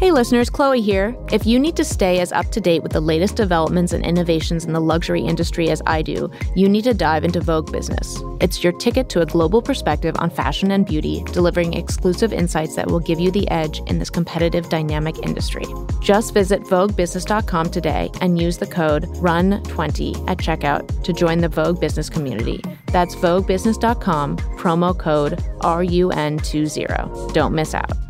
Hey listeners, Chloe here. If you need to stay as up to date with the latest developments and innovations in the luxury industry as I do, you need to dive into Vogue Business. It's your ticket to a global perspective on fashion and beauty, delivering exclusive insights that will give you the edge in this competitive, dynamic industry. Just visit VogueBusiness.com today and use the code RUN20 at checkout to join the Vogue Business community. That's VogueBusiness.com, promo code RUN20. Don't miss out.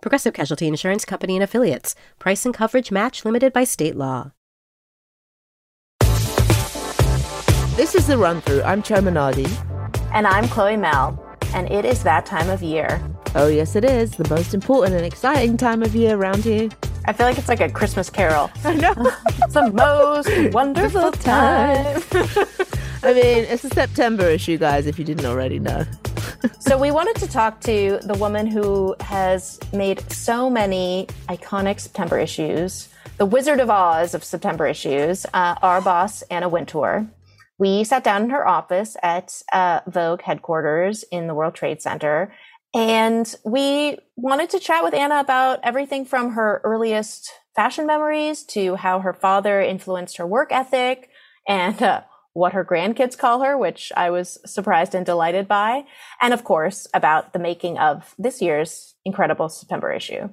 Progressive Casualty Insurance Company and Affiliates. Price and coverage match limited by state law. This is the run through. I'm Chioma Nnadi. And I'm Chloe Malle. And it is that time of year. Oh, yes, it is. The most important and exciting time of year around here. I feel like it's like a Christmas carol. I know. it's the most wonderful time. I mean, it's a September issue, guys, if you didn't already know. So, we wanted to talk to the woman who has made so many iconic September issues, the Wizard of Oz of September issues, uh, our boss, Anna Wintour. We sat down in her office at uh, Vogue headquarters in the World Trade Center, and we wanted to chat with Anna about everything from her earliest fashion memories to how her father influenced her work ethic and uh, what her grandkids call her, which I was surprised and delighted by. And of course, about the making of this year's incredible September issue.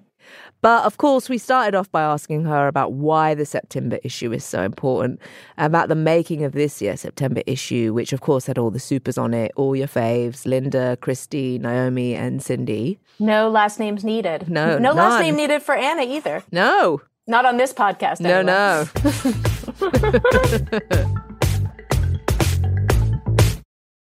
But of course, we started off by asking her about why the September issue is so important, about the making of this year's September issue, which of course had all the supers on it, all your faves Linda, Christy, Naomi, and Cindy. No last names needed. No, no none. last name needed for Anna either. No. Not on this podcast. No, anyway. no.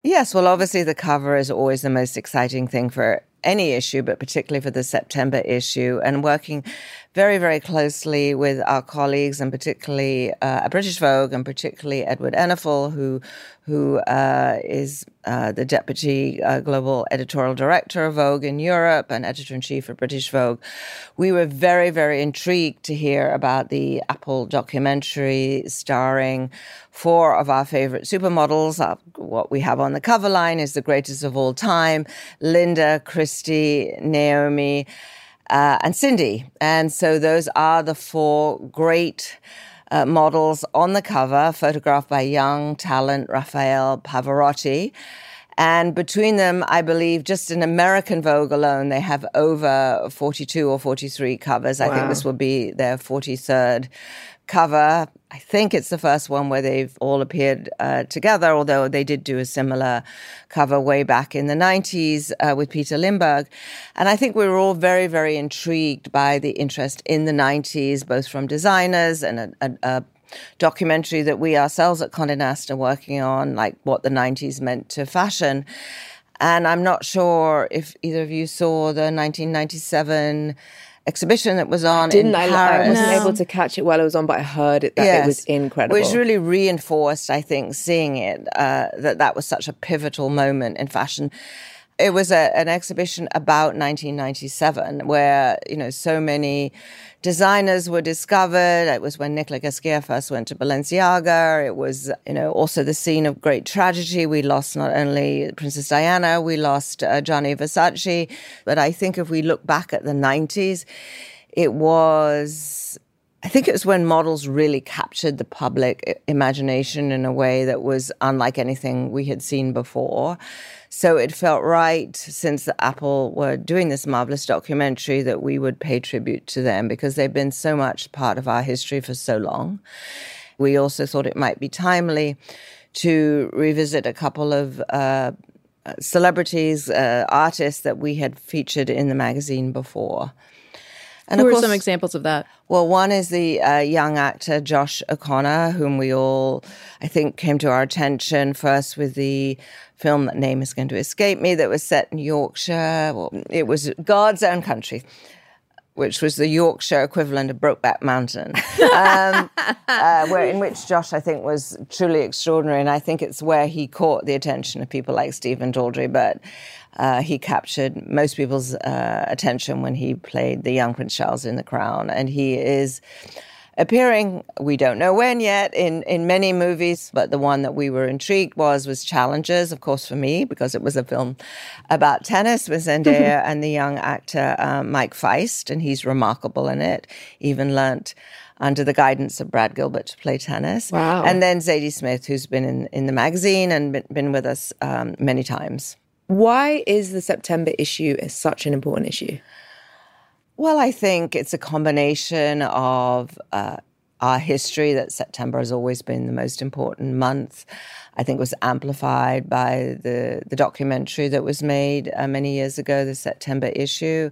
Yes, well, obviously, the cover is always the most exciting thing for any issue, but particularly for the September issue, and working very, very closely with our colleagues, and particularly uh, at British Vogue, and particularly Edward Enninful, who who uh, is uh, the deputy uh, global editorial director of Vogue in Europe and editor in chief of British Vogue. We were very, very intrigued to hear about the Apple documentary starring four of our favorite supermodels. Uh, what we have on the cover line is the greatest of all time Linda, Christy, Naomi, uh, and Cindy. And so those are the four great uh, models on the cover, photographed by young talent Rafael Pavarotti. And between them, I believe just in American Vogue alone, they have over 42 or 43 covers. Wow. I think this will be their 43rd cover. I think it's the first one where they've all appeared uh, together, although they did do a similar cover way back in the 90s uh, with Peter Lindbergh. And I think we were all very, very intrigued by the interest in the 90s, both from designers and a, a, a documentary that we ourselves at Condé Nast are working on, like what the 90s meant to fashion. And I'm not sure if either of you saw the 1997 exhibition that was on. Didn't I? Paris. I wasn't no. able to catch it while it was on, but I heard it that yes, it was incredible. Which really reinforced, I think, seeing it uh, that that was such a pivotal moment in fashion. It was a, an exhibition about 1997, where you know so many designers were discovered. It was when Nicolas Ghesquière first went to Balenciaga. It was, you know, also the scene of great tragedy. We lost not only Princess Diana, we lost uh, Gianni Versace. But I think if we look back at the 90s, it was I think it was when models really captured the public imagination in a way that was unlike anything we had seen before. So it felt right, since the Apple were doing this marvelous documentary, that we would pay tribute to them because they've been so much part of our history for so long. We also thought it might be timely to revisit a couple of uh, celebrities, uh, artists that we had featured in the magazine before. And Who are course, some examples of that? Well, one is the uh, young actor Josh O'Connor, whom we all, I think, came to our attention first with the film that name is going to escape me that was set in Yorkshire. Well, it was God's own country. which was the Yorkshire equivalent of Brokeback Mountain, um, uh, where in which Josh, I think, was truly extraordinary, and I think it's where he caught the attention of people like Stephen Daldry. But uh, he captured most people's uh, attention when he played the young Prince Charles in The Crown, and he is appearing we don't know when yet in in many movies. But the one that we were intrigued was was Challengers of course for me because it was a film about tennis with Zendaya and the young actor um, Mike Faist and he's remarkable in it. Even learnt under the guidance of Brad Gilbert to play tennis. Wow. And then Zadie Smith who's been in in the magazine and been, been with us um, many times why is the September issue such an important issue well, I think it's a combination of uh, our history that September has always been the most important month. I think it was amplified by the, the documentary that was made uh, many years ago, the September issue.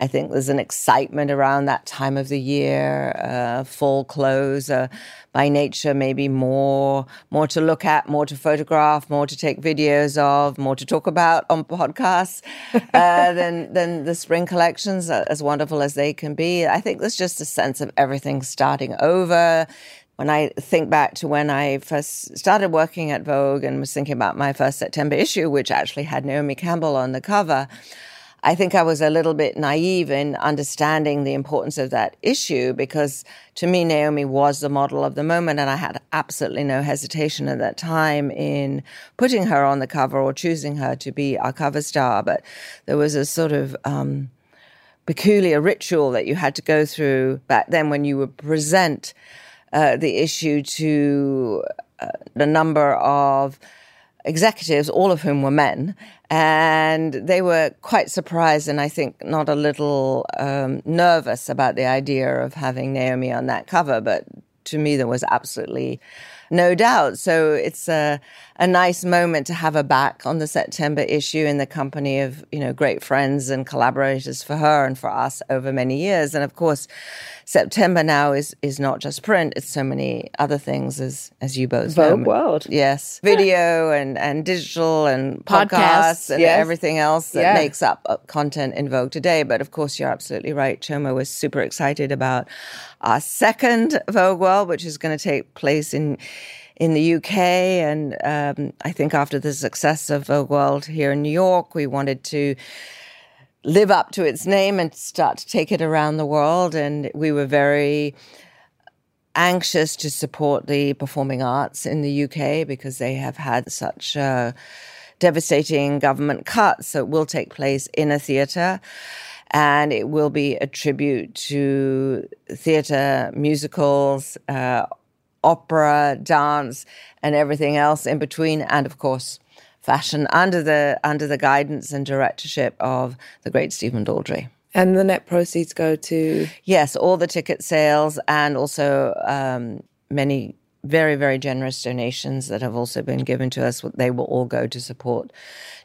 I think there's an excitement around that time of the year, uh, fall close, uh, by nature maybe more more to look at, more to photograph, more to take videos of, more to talk about on podcasts uh, than than the spring collections, uh, as wonderful as they can be. I think there's just a sense of everything starting over when I think back to when I first started working at Vogue and was thinking about my first September issue, which actually had Naomi Campbell on the cover, I think I was a little bit naive in understanding the importance of that issue because to me, Naomi was the model of the moment. And I had absolutely no hesitation at that time in putting her on the cover or choosing her to be our cover star. But there was a sort of, um, peculiar ritual that you had to go through back then when you would present uh, the issue to uh, a number of executives, all of whom were men, and they were quite surprised and I think not a little um, nervous about the idea of having Naomi on that cover. But to me, there was absolutely no doubt. So it's a, a nice moment to have her back on the September issue in the company of, you know, great friends and collaborators for her and for us over many years. And of course, September now is is not just print; it's so many other things, as as you both Vogue know. World, yes, video and and digital and podcasts, podcasts and yes. everything else that yeah. makes up uh, content in Vogue today. But of course, you're absolutely right. Chioma was super excited about our second Vogue World, which is going to take place in in the UK. And um, I think after the success of Vogue World here in New York, we wanted to live up to its name and start to take it around the world. And we were very anxious to support the performing arts in the UK because they have had such uh, devastating government cuts. that will take place in a theatre. And it will be a tribute to theatre, musicals, uh, opera, dance, and everything else in between. And of course, fashion under the under the guidance and directorship of the great Stephen Daldry. And the net proceeds go to yes, all the ticket sales and also um, many very very generous donations that have also been given to us. They will all go to support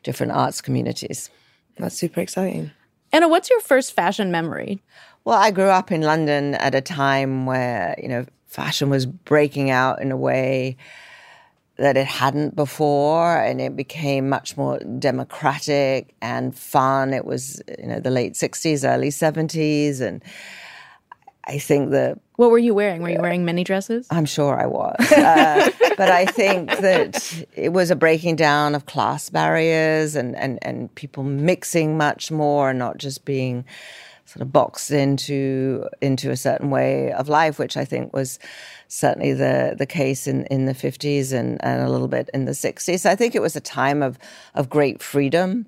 different arts communities. That's super exciting. Anna, what's your first fashion memory? Well, I grew up in London at a time where you know fashion was breaking out in a way that it hadn't before and it became much more democratic and fun it was you know the late 60s early 70s and i think that what were you wearing were you wearing mini dresses i'm sure i was uh, but i think that it was a breaking down of class barriers and, and, and people mixing much more and not just being sort of boxed into into a certain way of life, which I think was certainly the the case in, in the 50s and, and a little bit in the 60s. I think it was a time of of great freedom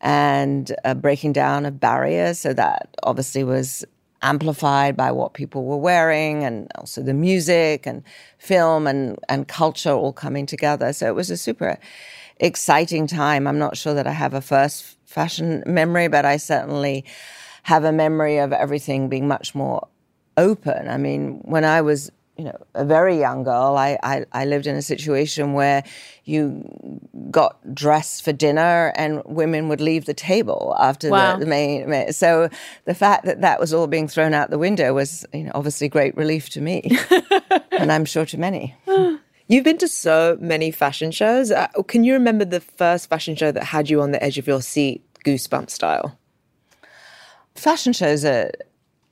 and a breaking down of barriers. So that obviously was amplified by what people were wearing and also the music and film and, and culture all coming together. So it was a super exciting time. I'm not sure that I have a first fashion memory, but I certainly have a memory of everything being much more open. I mean, when I was you know, a very young girl, I, I, I, lived in a situation where you got dressed for dinner and women would leave the table after wow. the, the main. So the fact that that was all being thrown out the window was, you know, obviously great relief to me, and I'm sure to many. You've been to so many fashion shows. Uh, can you remember the first fashion show that had you on the edge of your seat, goosebump style? fashion shows are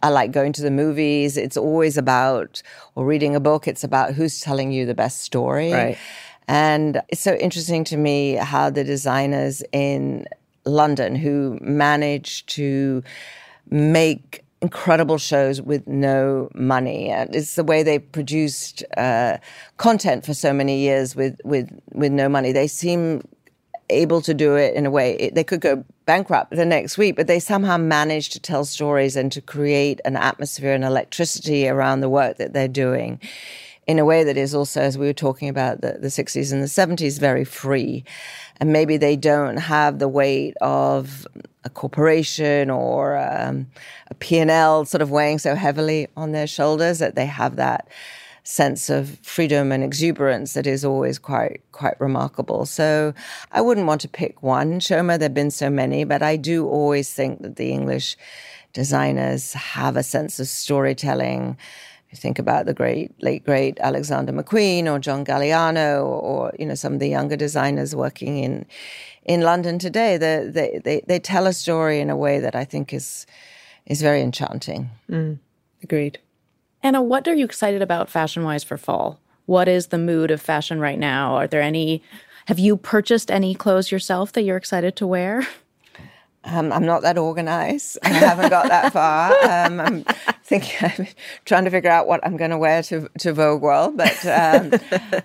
I like going to the movies. It's always about, or reading a book, it's about who's telling you the best story. Right. And it's so interesting to me how the designers in London who managed to make incredible shows with no money. And it's the way they produced uh, content for so many years with, with, with no money. They seem able to do it in a way. It, they could go bankrupt the next week, but they somehow managed to tell stories and to create an atmosphere and electricity around the work that they're doing in a way that is also, as we were talking about the, the 60s and the 70s, very free. And maybe they don't have the weight of a corporation or um, a P&L sort of weighing so heavily on their shoulders that they have that sense of freedom and exuberance that is always quite quite remarkable. So I wouldn't want to pick one Chioma. There've been so many, but I do always think that the English designers have a sense of storytelling you think about the great, late great Alexander McQueen or John Galliano or, or you know, some of the younger designers working in, in London today, they, they, they, they, tell a story in a way that I think is, is very enchanting. Mm, agreed. Anna, what are you excited about fashion wise for fall? What is the mood of fashion right now? Are there any, have you purchased any clothes yourself that you're excited to wear? Um, I'm not that organized. I haven't got that far. Um, I'm thinking, I'm trying to figure out what I'm going to wear to to Vogue World, but um,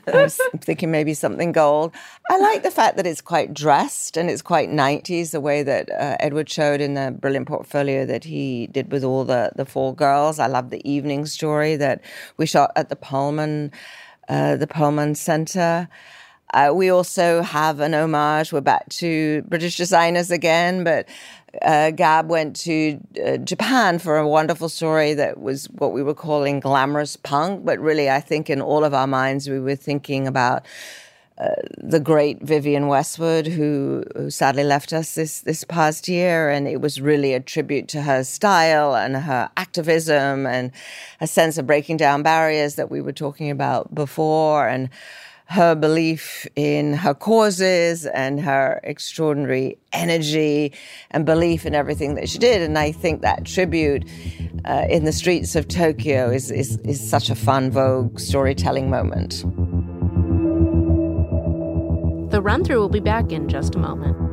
I was thinking maybe something gold. I like the fact that it's quite dressed and it's quite 90s, the way that uh, Edward showed in the brilliant portfolio that he did with all the the four girls. I love the evening story that we shot at the Pullman, uh, the Pullman Center. Uh, we also have an homage. We're back to British designers again, but uh, Gab went to uh, Japan for a wonderful story that was what we were calling glamorous punk. But really, I think in all of our minds, we were thinking about uh, the great Vivienne Westwood, who, who, sadly left us this this past year, and it was really a tribute to her style and her activism and a sense of breaking down barriers that we were talking about before, and her belief in her causes and her extraordinary energy and belief in everything that she did. And I think that tribute uh, in the streets of Tokyo is, is, is such a fun Vogue storytelling moment. The run through will be back in just a moment.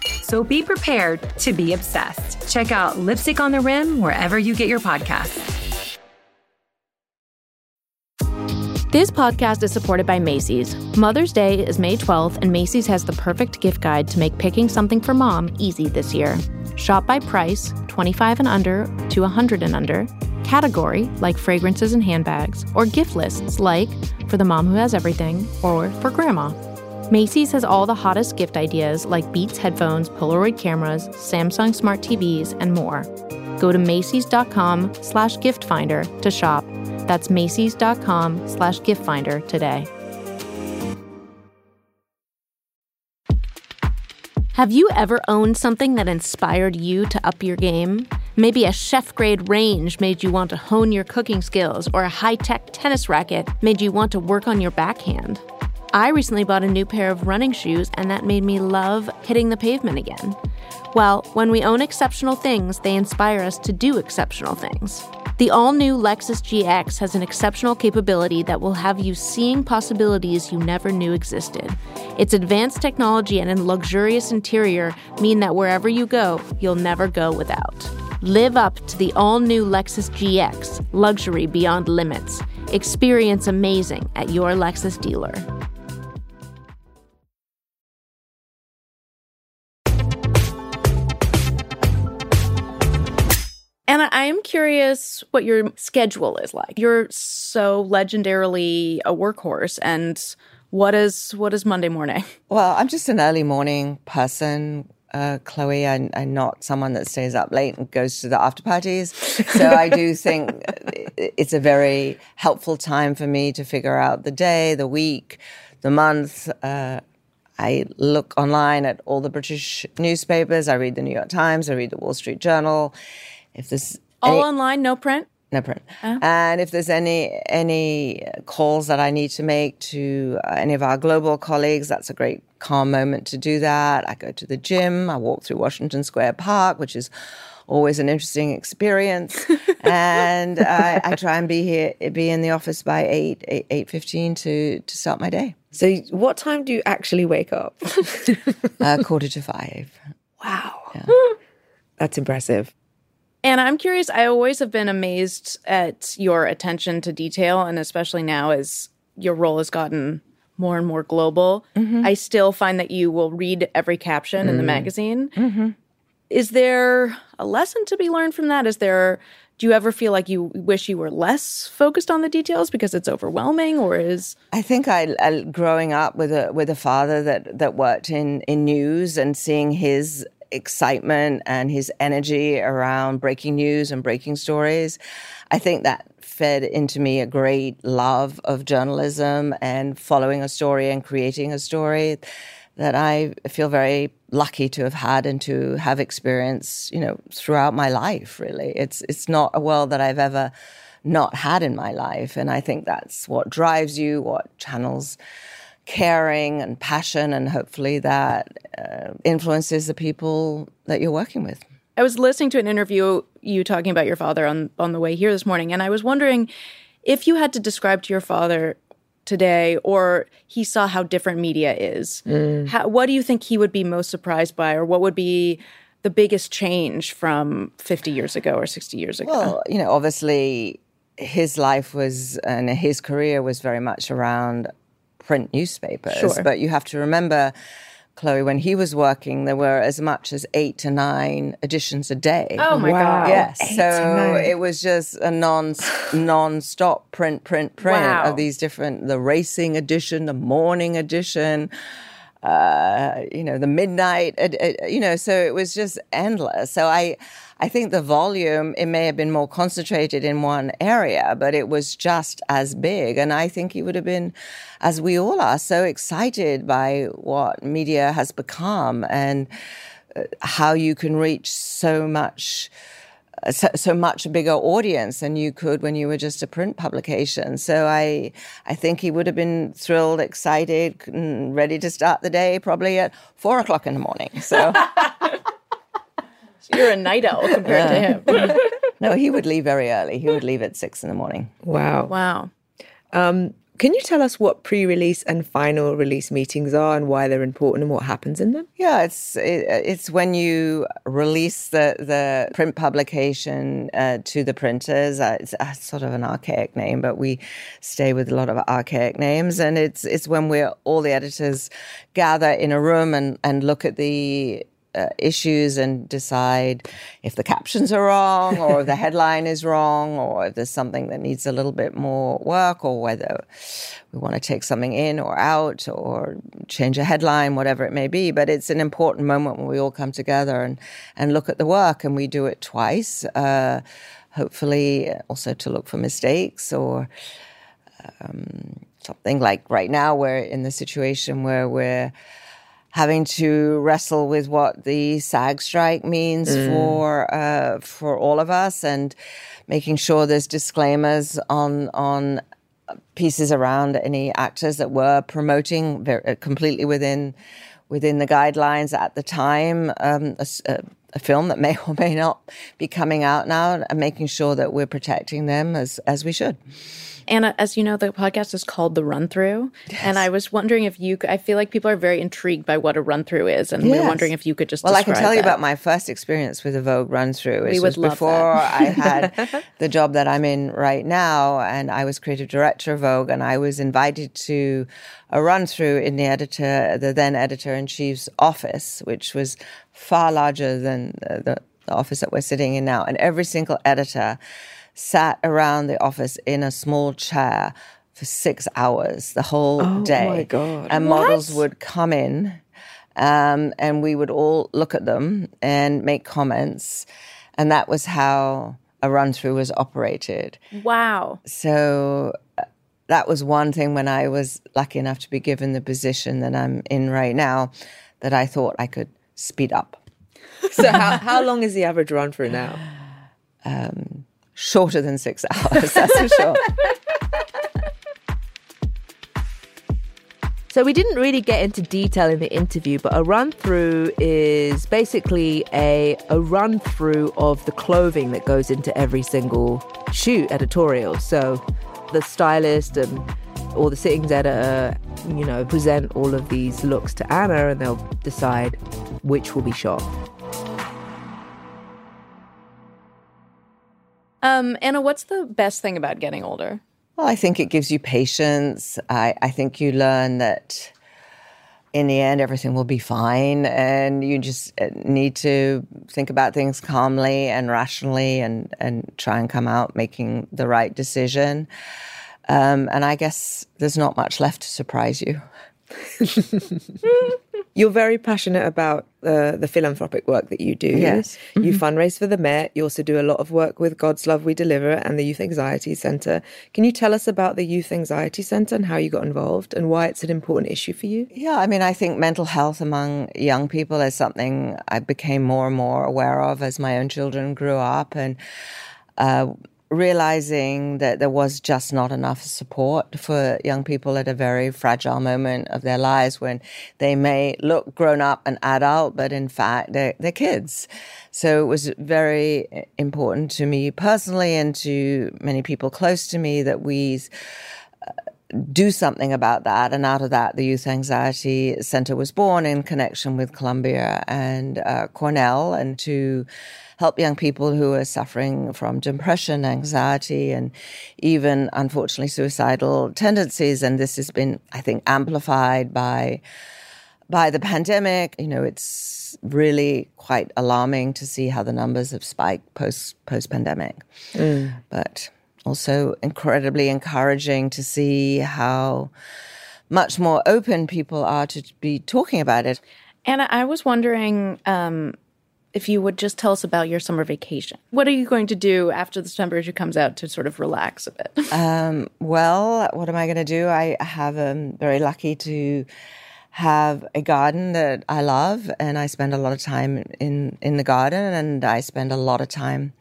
So be prepared to be obsessed. Check out Lipstick on the Rim wherever you get your podcasts. This podcast is supported by Macy's. Mother's Day is May 12th, and Macy's has the perfect gift guide to make picking something for mom easy this year. Shop by price, 25 and under to 100 and under, category like fragrances and handbags, or gift lists like for the mom who has everything or for grandma. Macy's has all the hottest gift ideas like Beats headphones, Polaroid cameras, Samsung smart TVs, and more. Go to Macy's.com slash gift finder to shop. That's Macy's.com slash gift finder today. Have you ever owned something that inspired you to up your game? Maybe a chef grade range made you want to hone your cooking skills, or a high tech tennis racket made you want to work on your backhand. I recently bought a new pair of running shoes, and that made me love hitting the pavement again. Well, when we own exceptional things, they inspire us to do exceptional things. The all new Lexus GX has an exceptional capability that will have you seeing possibilities you never knew existed. Its advanced technology and a luxurious interior mean that wherever you go, you'll never go without. Live up to the all new Lexus GX, luxury beyond limits. Experience amazing at your Lexus dealer. And I am curious what your schedule is like. You're so legendarily a workhorse, and what is what is Monday morning? Well, I'm just an early morning person. Uh, Chloe, I, I'm not someone that stays up late and goes to the after parties. So I do think it's a very helpful time for me to figure out the day, the week, the month. Uh, I look online at all the British newspapers. I read the New York Times. I read the Wall Street Journal. If there's All any- online, no print. no print. And if there's any any calls that I need to make to uh, any of our global colleagues, that's a great calm moment to do that. I go to the gym. I walk through Washington Square Park, which is always an interesting experience. and I, I try and be here, be in the office by eight eight eight fifteen to to start my day. So, what time do you actually wake up? Uh, quarter to five. wow. That's impressive. And I'm curious, I always have been amazed at your attention to detail, and especially now as your role has gotten more and more global. Mm-hmm. I still find that you will read every caption in the mm. magazine. Mm-hmm. Is there a lesson to be learned from that? Is there, do you ever feel like you wish you were less focused on the details because it's overwhelming, or is. I think I, I growing up with a with a father that that worked in in news and seeing his excitement and his energy around breaking news and breaking stories, I think that fed into me a great love of journalism and following a story and creating a story that I feel very lucky to have had and to have experienced, you know, throughout my life really. It's it's not a world that I've ever not had in my life. And I think that's what drives you, what channels caring and passion, and hopefully that uh, influences the people that you're working with. I was listening to an interview you talking about your father on on the way here this morning, and I was wondering if you had to describe to your father today, or he saw how different media is. How, what do you think he would be most surprised by, or what would be the biggest change from 50 years ago or 60 years ago? Well, you know, obviously his life was and his career was very much around print newspapers. Sure. But you have to remember, Chloe, when he was working, there were as much as eight to nine editions a day. oh my God. Yes, so it was just a non non-stop print, print, print Wow. of these different the racing edition, the morning edition, uh, you know, the midnight, ed- ed- you know. So it was just endless. So I, I think the volume it may have been more concentrated in one area, but it was just as big. And I think he would have been, as we all are, so excited by what media has become and uh, how you can reach so much so, so much bigger audience than you could when you were just a print publication. So I, I think he would have been thrilled, excited, and ready to start the day probably at four o'clock in the morning. So You're a night owl compared to him. no, he would leave very early. He would leave at six in the morning. Wow. Wow. Um, can you tell us what pre-release and final release meetings are and why they're important and what happens in them? Yeah, it's it, it's when you release the the print publication uh, to the printers. Uh, it's uh, sort of an archaic name, but we stay with a lot of archaic names. And it's it's when we're all the editors gather in a room and and look at the uh, issues and decide if the captions are wrong or if the headline is wrong or if there's something that needs a little bit more work or whether we want to take something in or out or change a headline, whatever it may be. But it's an important moment when we all come together and, and look at the work and we do it twice. Uh, hopefully also to look for mistakes or um, something like right now we're in the situation where we're having to wrestle with what the SAG strike means for uh, for all of us, and making sure there's disclaimers on on pieces around any actors that were promoting very, completely within within the guidelines at the time. Um, a, a- a film that may or may not be coming out now, and making sure that we're protecting them as as we should. Anna, as you know, the podcast is called The Run Through. And I was wondering if you could, I feel like people are very intrigued by what a run through is. And we we're wondering if you could just Well, I can tell you about my first experience with a Vogue run through. It was before that. I had the job that I'm in right now, and I was creative director of Vogue, and I was invited to a run through in the editor, the then editor in chief's office, which was far larger than the, the the office that we're sitting in now, and every single editor sat around the office in a small chair for six hours the whole Oh, day. my God. And models would come in, um, and we would all look at them and make comments, and that was how a run through was operated. Wow. So uh, that was one thing when I was lucky enough to be given the position that I'm in right now that I thought I could speed up. So how, how long is the average run through now? Shorter than six hours, that's for sure. So we didn't really get into detail in the interview, but a run through is basically a a run through of the clothing that goes into every single shoot editorial. So the stylist and or the sittings editor, you know, present all of these looks to Anna and they'll decide which will be shot. Um, Anna, what's the best thing about getting older? Well, I think it gives you patience. I, I think you learn that in the end, everything will be fine. And you just uh, need to think about things calmly and rationally and, and try and come out making the right decision. Um, and I guess there's not much left to surprise you. You're very passionate about uh, the philanthropic work that you do. Yes. You fundraise for the Met. You also do a lot of work with God's Love We Deliver and the Youth Anxiety Centre. Can you tell us about the Youth Anxiety Centre and how you got involved and why it's an important issue for you? Yeah, I mean, I think mental health among young people is something I became more and more aware of as my own children grew up and uh, realizing that there was just not enough support for young people at a very fragile moment of their lives when they may look grown up and adult, but in fact, they're, they're kids. So it was very important to me personally and to many people close to me that we do something about that. And out of that, the Youth Anxiety Center was born in connection with Columbia and uh, Cornell, and to help young people who are suffering from depression, anxiety, and even, unfortunately, suicidal tendencies. And this has been, I think, amplified by by the pandemic. You know, it's really quite alarming to see how the numbers have spiked post post pandemic. But also incredibly encouraging to see how much more open people are to be talking about it. Anna, I was wondering um, if you would just tell us about your summer vacation. What are you going to do after the September issue comes out to sort of relax a bit? Um, well, what am I going to do? I have um, very lucky to have a garden that I love, and I spend a lot of time in in the garden, and I spend a lot of time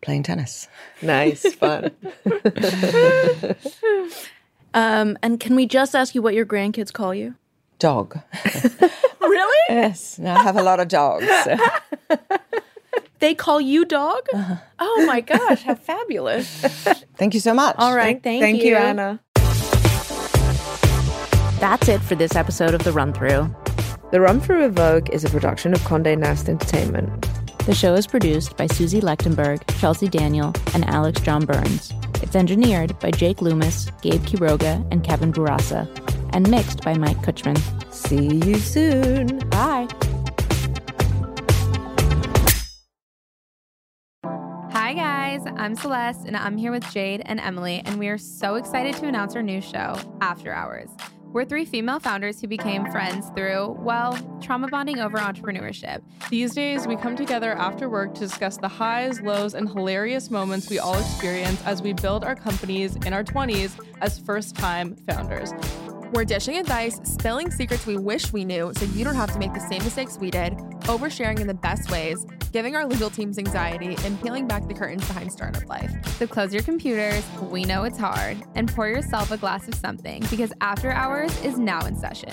playing tennis. Nice, fun. Um, and can we just ask you what your grandkids call you? Dog. Really? yes, now I have a lot of dogs. so. They call you dog? Uh-huh. Oh my gosh, how fabulous. Thank you so much. All right, thank, Thank you, Anna. That's it for this episode of The Run Through. The Run Through of Vogue is a production of Condé Nast Entertainment. The show is produced by Susie Lechtenberg, Chelsea Daniel, and Alex John Burns. It's engineered by Jake Loomis, Gabe Quiroga, and Kevin Burasa, and mixed by Mike Kutchman. See you soon. Bye. Hi, guys. I'm Celeste, and I'm here with Jade and Emily, and we are so excited to announce our new show, After Hours. We're three female founders who became friends through, well, trauma bonding over entrepreneurship. These days, we come together after work to discuss the highs, lows, and hilarious moments we all experience as we build our companies in our 20s as first time founders. We're dishing advice, spilling secrets we wish we knew so you don't have to make the same mistakes we did, oversharing in the best ways, giving our legal teams anxiety, and peeling back the curtains behind startup life. So close your computers, we know it's hard, and pour yourself a glass of something because After Hours is now in session.